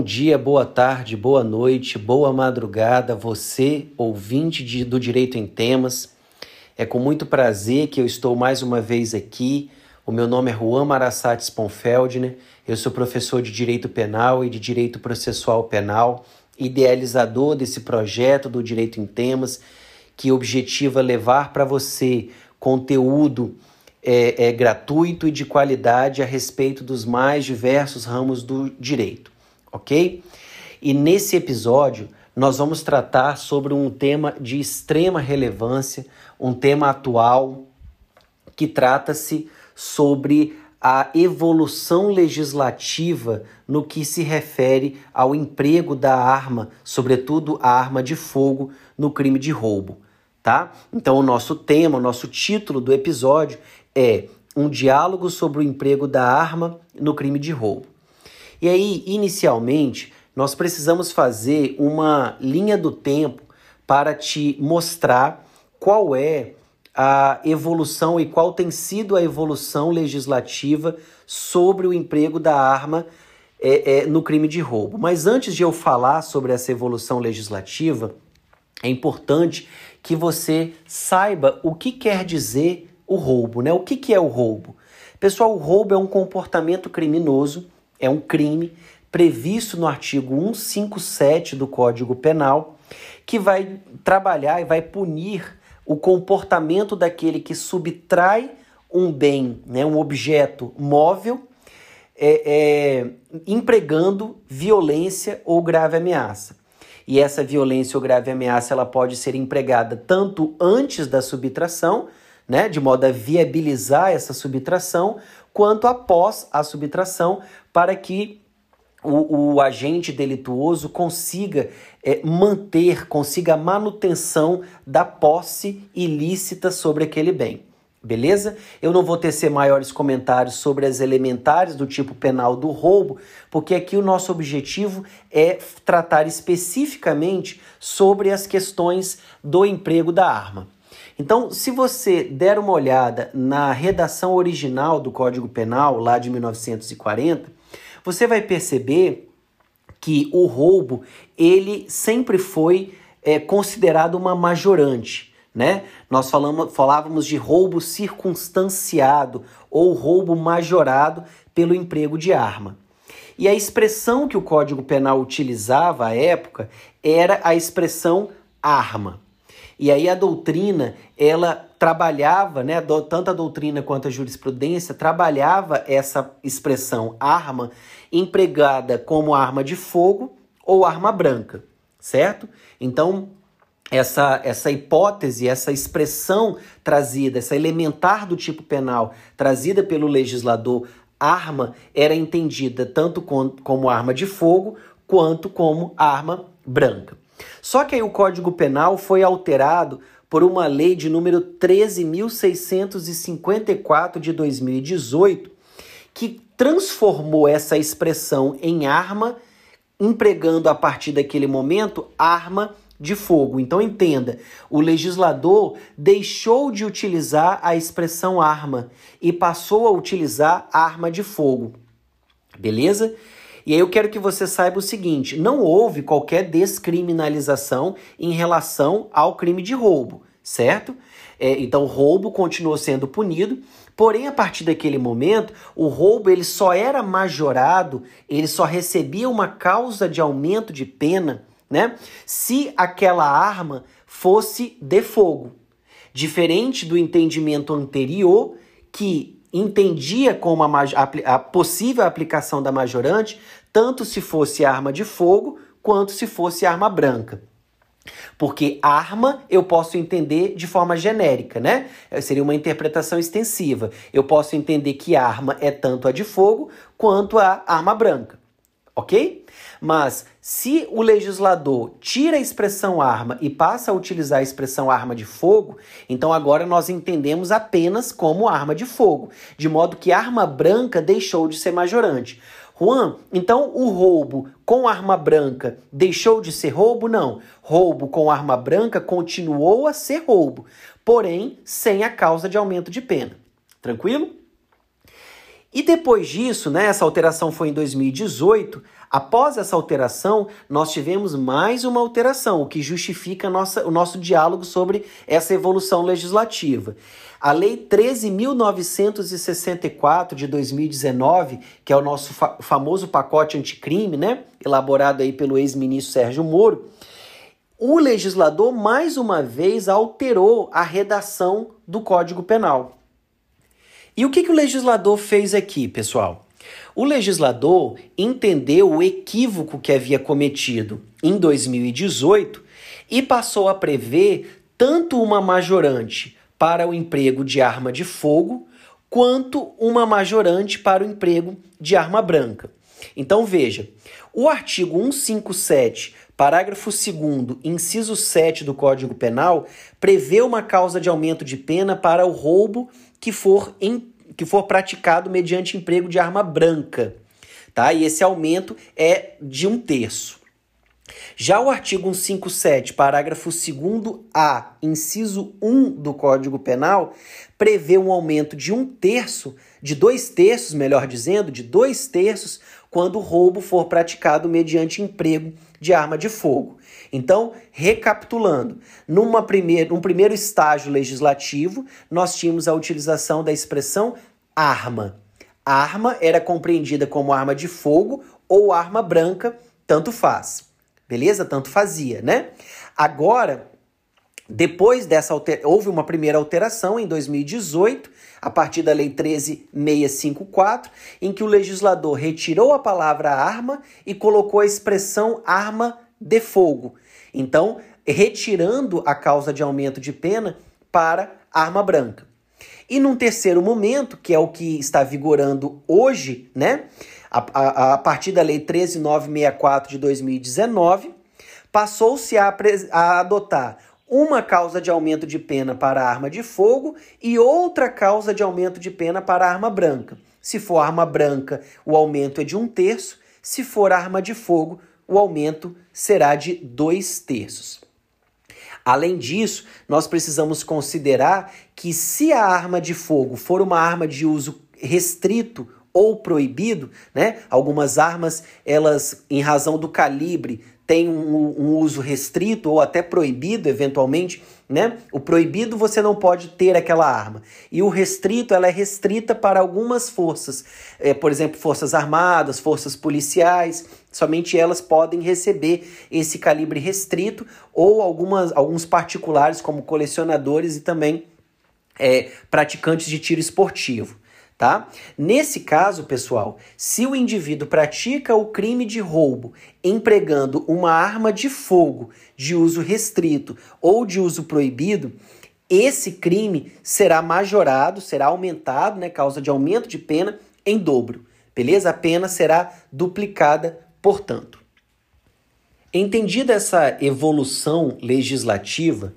Bom dia, boa tarde, boa noite, boa madrugada, você, ouvinte de, do Direito em Temas. É com muito prazer que eu estou mais uma vez aqui. O meu nome é Juan Marassates Ponfeldner, eu sou professor de Direito Penal e de Direito Processual Penal, idealizador desse projeto do Direito em Temas, que objetiva levar para você conteúdo é, é, gratuito e de qualidade a respeito dos mais diversos ramos do direito ok? E nesse episódio nós vamos tratar sobre um tema de extrema relevância, um tema atual que trata-se sobre a evolução legislativa no que se refere ao emprego da arma, sobretudo a arma de fogo, no crime de roubo, tá? Então o nosso tema, o nosso título do episódio é um diálogo sobre o emprego da arma no crime de roubo. E aí, inicialmente, nós precisamos fazer uma linha do tempo para te mostrar qual é a evolução e qual tem sido a evolução legislativa sobre o emprego da arma é, é, no crime de roubo. Mas antes de eu falar sobre essa evolução legislativa, é importante que você saiba o que quer dizer o roubo, né? O que, que é o roubo? Pessoal, o roubo é um comportamento criminoso é um crime previsto no artigo 157 do Código Penal, que vai trabalhar e vai punir o comportamento daquele que subtrai um bem, né, um objeto móvel, é, é, empregando violência ou grave ameaça. E essa violência ou grave ameaça ela pode ser empregada tanto antes da subtração, né, de modo a viabilizar essa subtração, quanto após a subtração, para que o, o agente delituoso consiga é, manter, consiga a manutenção da posse ilícita sobre aquele bem. Beleza? Eu não vou tecer maiores comentários sobre as elementares do tipo penal do roubo, porque aqui o nosso objetivo é tratar especificamente sobre as questões do emprego da arma. Então, se você der uma olhada na redação original do Código Penal, lá de 1940, você vai perceber que o roubo ele sempre foi é, considerado uma majorante. Né? Nós falamos, falávamos de roubo circunstanciado ou roubo majorado pelo emprego de arma. E a expressão que o Código Penal utilizava à época era a expressão arma. E aí a doutrina, ela trabalhava, né, tanto a doutrina quanto a jurisprudência trabalhava essa expressão arma empregada como arma de fogo ou arma branca, certo? Então, essa, essa hipótese, essa expressão trazida, essa elementar do tipo penal trazida pelo legislador, arma, era entendida tanto com, como arma de fogo quanto como arma branca. Só que aí o Código Penal foi alterado por uma lei de número 13.654 de 2018, que transformou essa expressão em arma, empregando a partir daquele momento arma de fogo. Então entenda, o legislador deixou de utilizar a expressão arma e passou a utilizar arma de fogo. Beleza? E aí eu quero que você saiba o seguinte: não houve qualquer descriminalização em relação ao crime de roubo, certo? É, então, roubo continuou sendo punido, porém, a partir daquele momento, o roubo ele só era majorado, ele só recebia uma causa de aumento de pena, né? Se aquela arma fosse de fogo. Diferente do entendimento anterior, que entendia como a, a, a, possível aplicação da majorante, tanto se fosse arma de fogo quanto se fosse arma branca. Porque arma eu posso entender de forma genérica, né? Seria uma interpretação extensiva. Eu posso entender que arma é tanto a de fogo quanto a arma branca. Ok? Mas se o legislador tira a expressão arma e passa a utilizar a expressão arma de fogo, então agora nós entendemos apenas como arma de fogo, de modo que arma branca deixou de ser majorante. Juan, então o roubo com arma branca deixou de ser roubo? Não. Roubo com arma branca continuou a ser roubo, porém sem a causa de aumento de pena. Tranquilo? E depois disso, né, essa alteração foi em 2018, após essa alteração, nós tivemos mais uma alteração, o que justifica nossa, o nosso diálogo sobre essa evolução legislativa. A Lei 13.964 de 2019, que é o nosso fa famoso pacote anticrime, né, elaborado aí pelo ex-ministro Sérgio Moro, o legislador mais uma vez alterou a redação do Código Penal. E o que, que o legislador fez aqui, pessoal? O legislador entendeu o equívoco que havia cometido em 2018 e passou a prever tanto uma majorante para o emprego de arma de fogo quanto uma majorante para o emprego de arma branca. Então veja, o artigo 157, parágrafo 2 inciso 7 do Código Penal, prevê uma causa de aumento de pena para o roubo que for, em, que for praticado mediante emprego de arma branca. Tá? E esse aumento é de um terço. Já o artigo 157, parágrafo 2a, inciso 1 do Código Penal, prevê um aumento de um terço, de dois terços, melhor dizendo, de dois terços, quando o roubo for praticado mediante emprego de arma de fogo. Então, recapitulando, numa primeir, num primeiro estágio legislativo, nós tínhamos a utilização da expressão arma. Arma era compreendida como arma de fogo ou arma branca, tanto faz. Beleza? Tanto fazia, né? Agora, depois dessa houve uma primeira alteração em 2018, a partir da Lei 13654, em que o legislador retirou a palavra arma e colocou a expressão arma de fogo. Então, retirando a causa de aumento de pena para arma branca. E num terceiro momento, que é o que está vigorando hoje, né? A, a, a partir da Lei 13964 de 2019, passou-se a, a adotar uma causa de aumento de pena para arma de fogo e outra causa de aumento de pena para arma branca. Se for arma branca, o aumento é de um terço, se for arma de fogo, o aumento será de dois terços. Além disso, nós precisamos considerar que se a arma de fogo for uma arma de uso restrito ou proibido, né? Algumas armas, elas, em razão do calibre, têm um, um, uso restrito ou até proibido, eventualmente, né? O proibido você não pode ter aquela arma. E o restrito, ela é restrita para algumas forças. É, por exemplo, forças armadas, forças policiais. Somente elas podem receber esse calibre restrito ou algumas, alguns particulares, como colecionadores e também é, praticantes de tiro esportivo tá? Nesse caso, pessoal, se o indivíduo pratica o crime de roubo empregando uma arma de fogo de uso restrito ou de uso proibido, esse crime será majorado, será aumentado, né, causa de aumento de pena em dobro. Beleza? A pena será duplicada, portanto. Entendida essa evolução legislativa,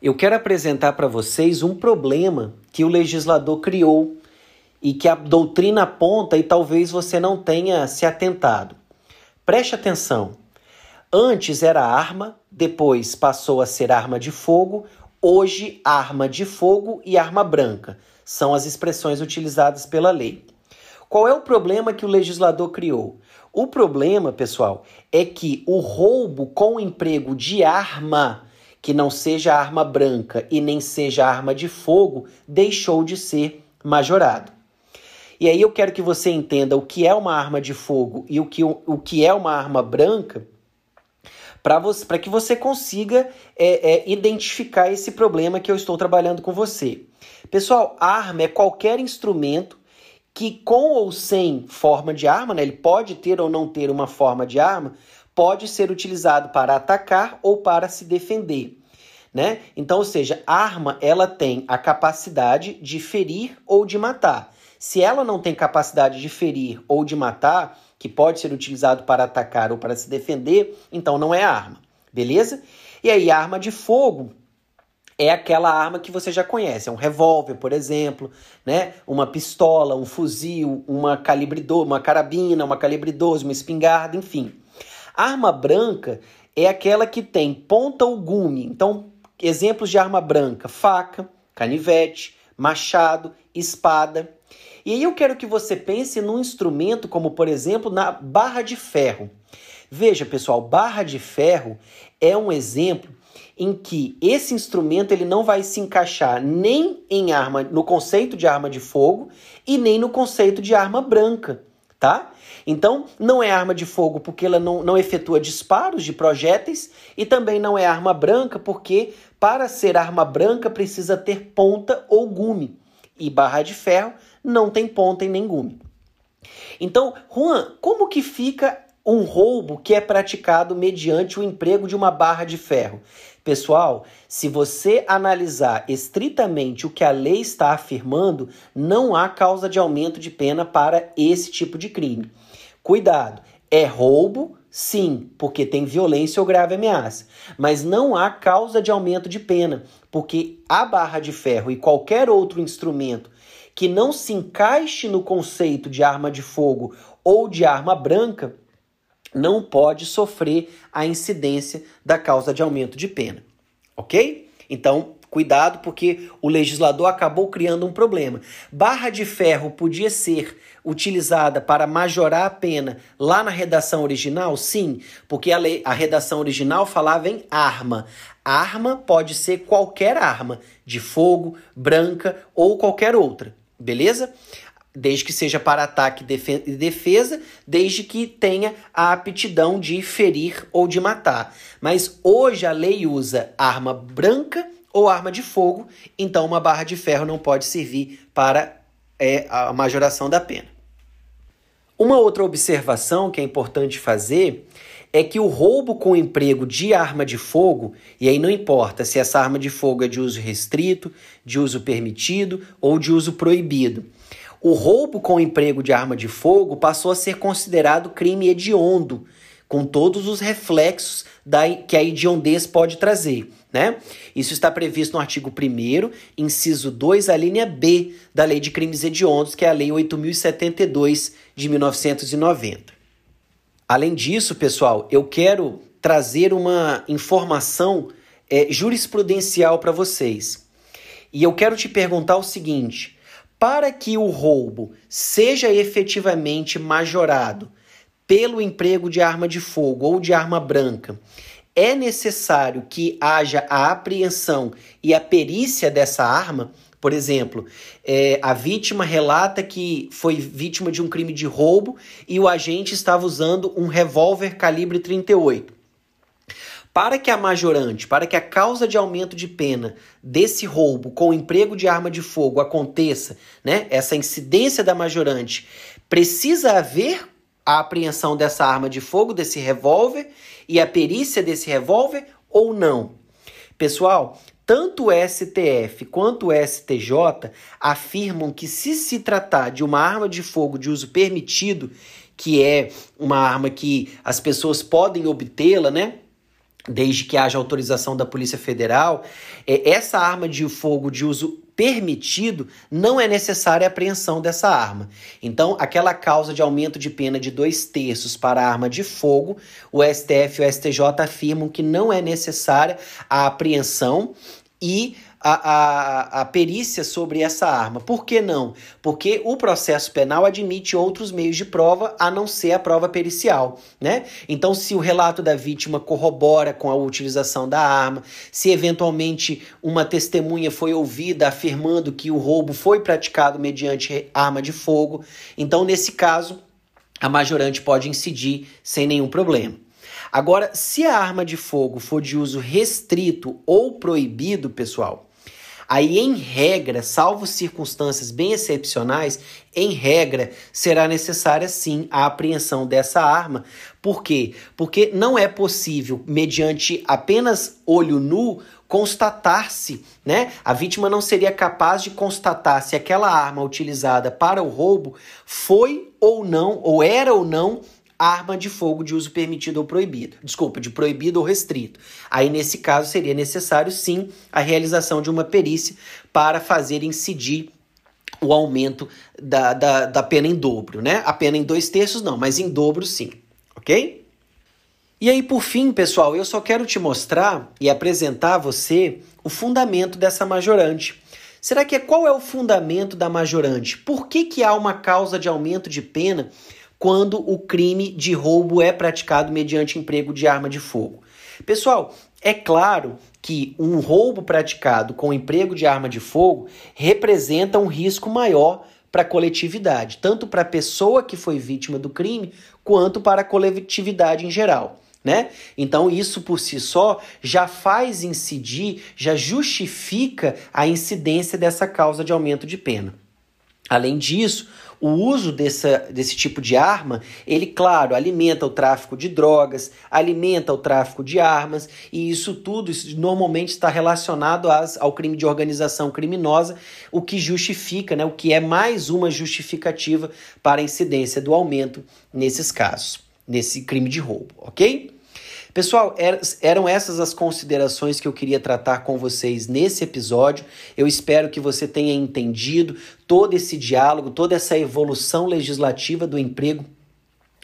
eu quero apresentar para vocês um problema que o legislador criou e que a doutrina aponta e talvez você não tenha se atentado. Preste atenção. Antes era arma, depois passou a ser arma de fogo, hoje arma de fogo e arma branca são as expressões utilizadas pela lei. Qual é o problema que o legislador criou? O problema, pessoal, é que o roubo com emprego de arma, que não seja arma branca e nem seja arma de fogo, deixou de ser majorado. E aí eu quero que você entenda o que é uma arma de fogo e o que, o, o que é uma arma branca para que você consiga é, é, identificar esse problema que eu estou trabalhando com você. Pessoal, arma é qualquer instrumento que com ou sem forma de arma, né, ele pode ter ou não ter uma forma de arma, pode ser utilizado para atacar ou para se defender. Né? Então, ou seja, arma ela tem a capacidade de ferir ou de matar. Se ela não tem capacidade de ferir ou de matar, que pode ser utilizado para atacar ou para se defender, então não é arma, beleza? E aí, arma de fogo é aquela arma que você já conhece, é um revólver, por exemplo, né? Uma pistola, um fuzil, uma calibre 12, uma carabina, uma calibre 12, uma espingarda, enfim. Arma branca é aquela que tem ponta ou gume. Então, exemplos de arma branca: faca, canivete, machado, espada. E aí eu quero que você pense num instrumento como, por exemplo, na barra de ferro. Veja, pessoal, barra de ferro é um exemplo em que esse instrumento ele não vai se encaixar nem em arma no conceito de arma de fogo e nem no conceito de arma branca, tá? Então, não é arma de fogo porque ela não, não efetua disparos de projéteis e também não é arma branca porque para ser arma branca precisa ter ponta ou gume. E barra de ferro não tem ponta e nem gume. Então, Juan, como que fica um roubo que é praticado mediante o emprego de uma barra de ferro? Pessoal, se você analisar estritamente o que a lei está afirmando, não há causa de aumento de pena para esse tipo de crime. Cuidado, é roubo, sim, porque tem violência ou grave ameaça, mas não há causa de aumento de pena, porque a barra de ferro e qualquer outro instrumento que não se encaixe no conceito de arma de fogo ou de arma branca não pode sofrer a incidência da causa de aumento de pena, ok? Então, cuidado, porque o legislador acabou criando um problema. Barra de ferro podia ser utilizada para majorar a pena lá na redação original? Sim, porque a, lei, a redação original falava em arma. Arma pode ser qualquer arma, de fogo, branca ou qualquer outra, beleza? Desde que seja para ataque e defesa, desde que tenha a aptidão de ferir ou de matar. Mas hoje a lei usa arma branca ou arma de fogo, então uma barra de ferro não pode servir para é, a majoração da pena. Uma outra observação que é importante fazer é que o roubo com emprego de arma de fogo, e aí não importa se essa arma de fogo é de uso restrito, de uso permitido ou de uso proibido, o roubo com emprego de arma de fogo passou a ser considerado crime hediondo, com todos os reflexos da, que a hediondez pode trazer. Né? Isso está previsto no artigo 1, inciso 2, a linha B da Lei de Crimes Hediondos, que é a Lei 8072 de 1990. Além disso, pessoal, eu quero trazer uma informação é, jurisprudencial para vocês. E eu quero te perguntar o seguinte: para que o roubo seja efetivamente majorado pelo emprego de arma de fogo ou de arma branca, é necessário que haja a apreensão e a perícia dessa arma. Por exemplo, é, a vítima relata que foi vítima de um crime de roubo e o agente estava usando um revólver calibre 38. Para que a majorante, para que a causa de aumento de pena desse roubo com o emprego de arma de fogo aconteça, né, essa incidência da majorante, precisa haver a apreensão dessa arma de fogo, desse revólver e a perícia desse revólver ou não? Pessoal, tanto o STF quanto o STJ afirmam que se se tratar de uma arma de fogo de uso permitido, que é uma arma que as pessoas podem obtê-la, né? Desde que haja autorização da Polícia Federal, é, essa arma de fogo de uso permitido, não é necessária a apreensão dessa arma. Então, aquela causa de aumento de pena de dois terços para arma de fogo, o STF e o STJ afirmam que não é necessária a apreensão e a, a, a perícia sobre essa arma. Por que não? Porque o processo penal admite outros meios de prova a não ser a prova pericial, né? Então, se o relato da vítima corrobora com a utilização da arma, se eventualmente uma testemunha foi ouvida afirmando que o roubo foi praticado mediante arma de fogo, então nesse caso a majorante pode incidir sem nenhum problema. Agora, se a arma de fogo for de uso restrito ou proibido, pessoal, Aí, em regra, salvo circunstâncias bem excepcionais, em regra, será necessária sim a apreensão dessa arma. Por quê? Porque não é possível, mediante apenas olho nu, constatar-se, né? A vítima não seria capaz de constatar se aquela arma utilizada para o roubo foi ou não, ou era ou não arma de fogo de uso permitido ou proibido. Desculpa, de proibido ou restrito. Aí, nesse caso, seria necessário sim a realização de uma perícia para fazer incidir o aumento da, da, da pena em dobro, né? A pena em dois terços não, mas em dobro sim, ok? E aí, por fim, pessoal, eu só quero te mostrar e apresentar a você o fundamento dessa majorante. Será que é qual é o fundamento da majorante? Por que, que há uma causa de aumento de pena quando o crime de roubo é praticado mediante emprego de arma de fogo? Pessoal, é claro que um roubo praticado com emprego de arma de fogo representa um risco maior para a coletividade, tanto para a pessoa que foi vítima do crime, quanto para a coletividade em geral. Né? Então, isso por si só já faz incidir, já justifica a incidência dessa causa de aumento de pena. Além disso, o uso dessa, desse tipo de arma, ele, claro, alimenta o tráfico de drogas, alimenta o tráfico de armas, e isso tudo isso normalmente está relacionado às, ao crime de organização criminosa, o que justifica, né, o que é mais uma justificativa para a incidência do aumento nesses casos, nesse crime de roubo, ok? Pessoal, er, eram essas as considerações que eu queria tratar com vocês nesse episódio. Eu espero que você tenha entendido todo esse diálogo, toda essa evolução legislativa do emprego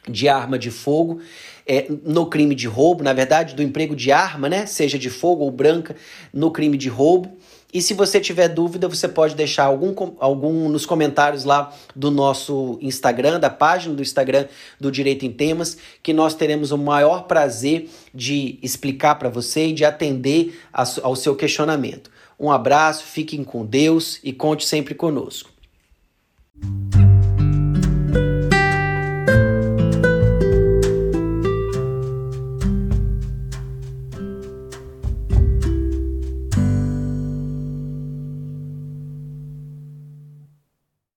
de arma de fogo é, no crime de roubo, na verdade, do emprego de arma, né? Seja de fogo ou branca, no crime de roubo. E se você tiver dúvida, você pode deixar algum, algum nos comentários lá do nosso Instagram, da página do Instagram do Direito em Temas, que nós teremos o maior prazer de explicar para você e de atender ao seu questionamento. Um abraço, fiquem com Deus e conte sempre conosco.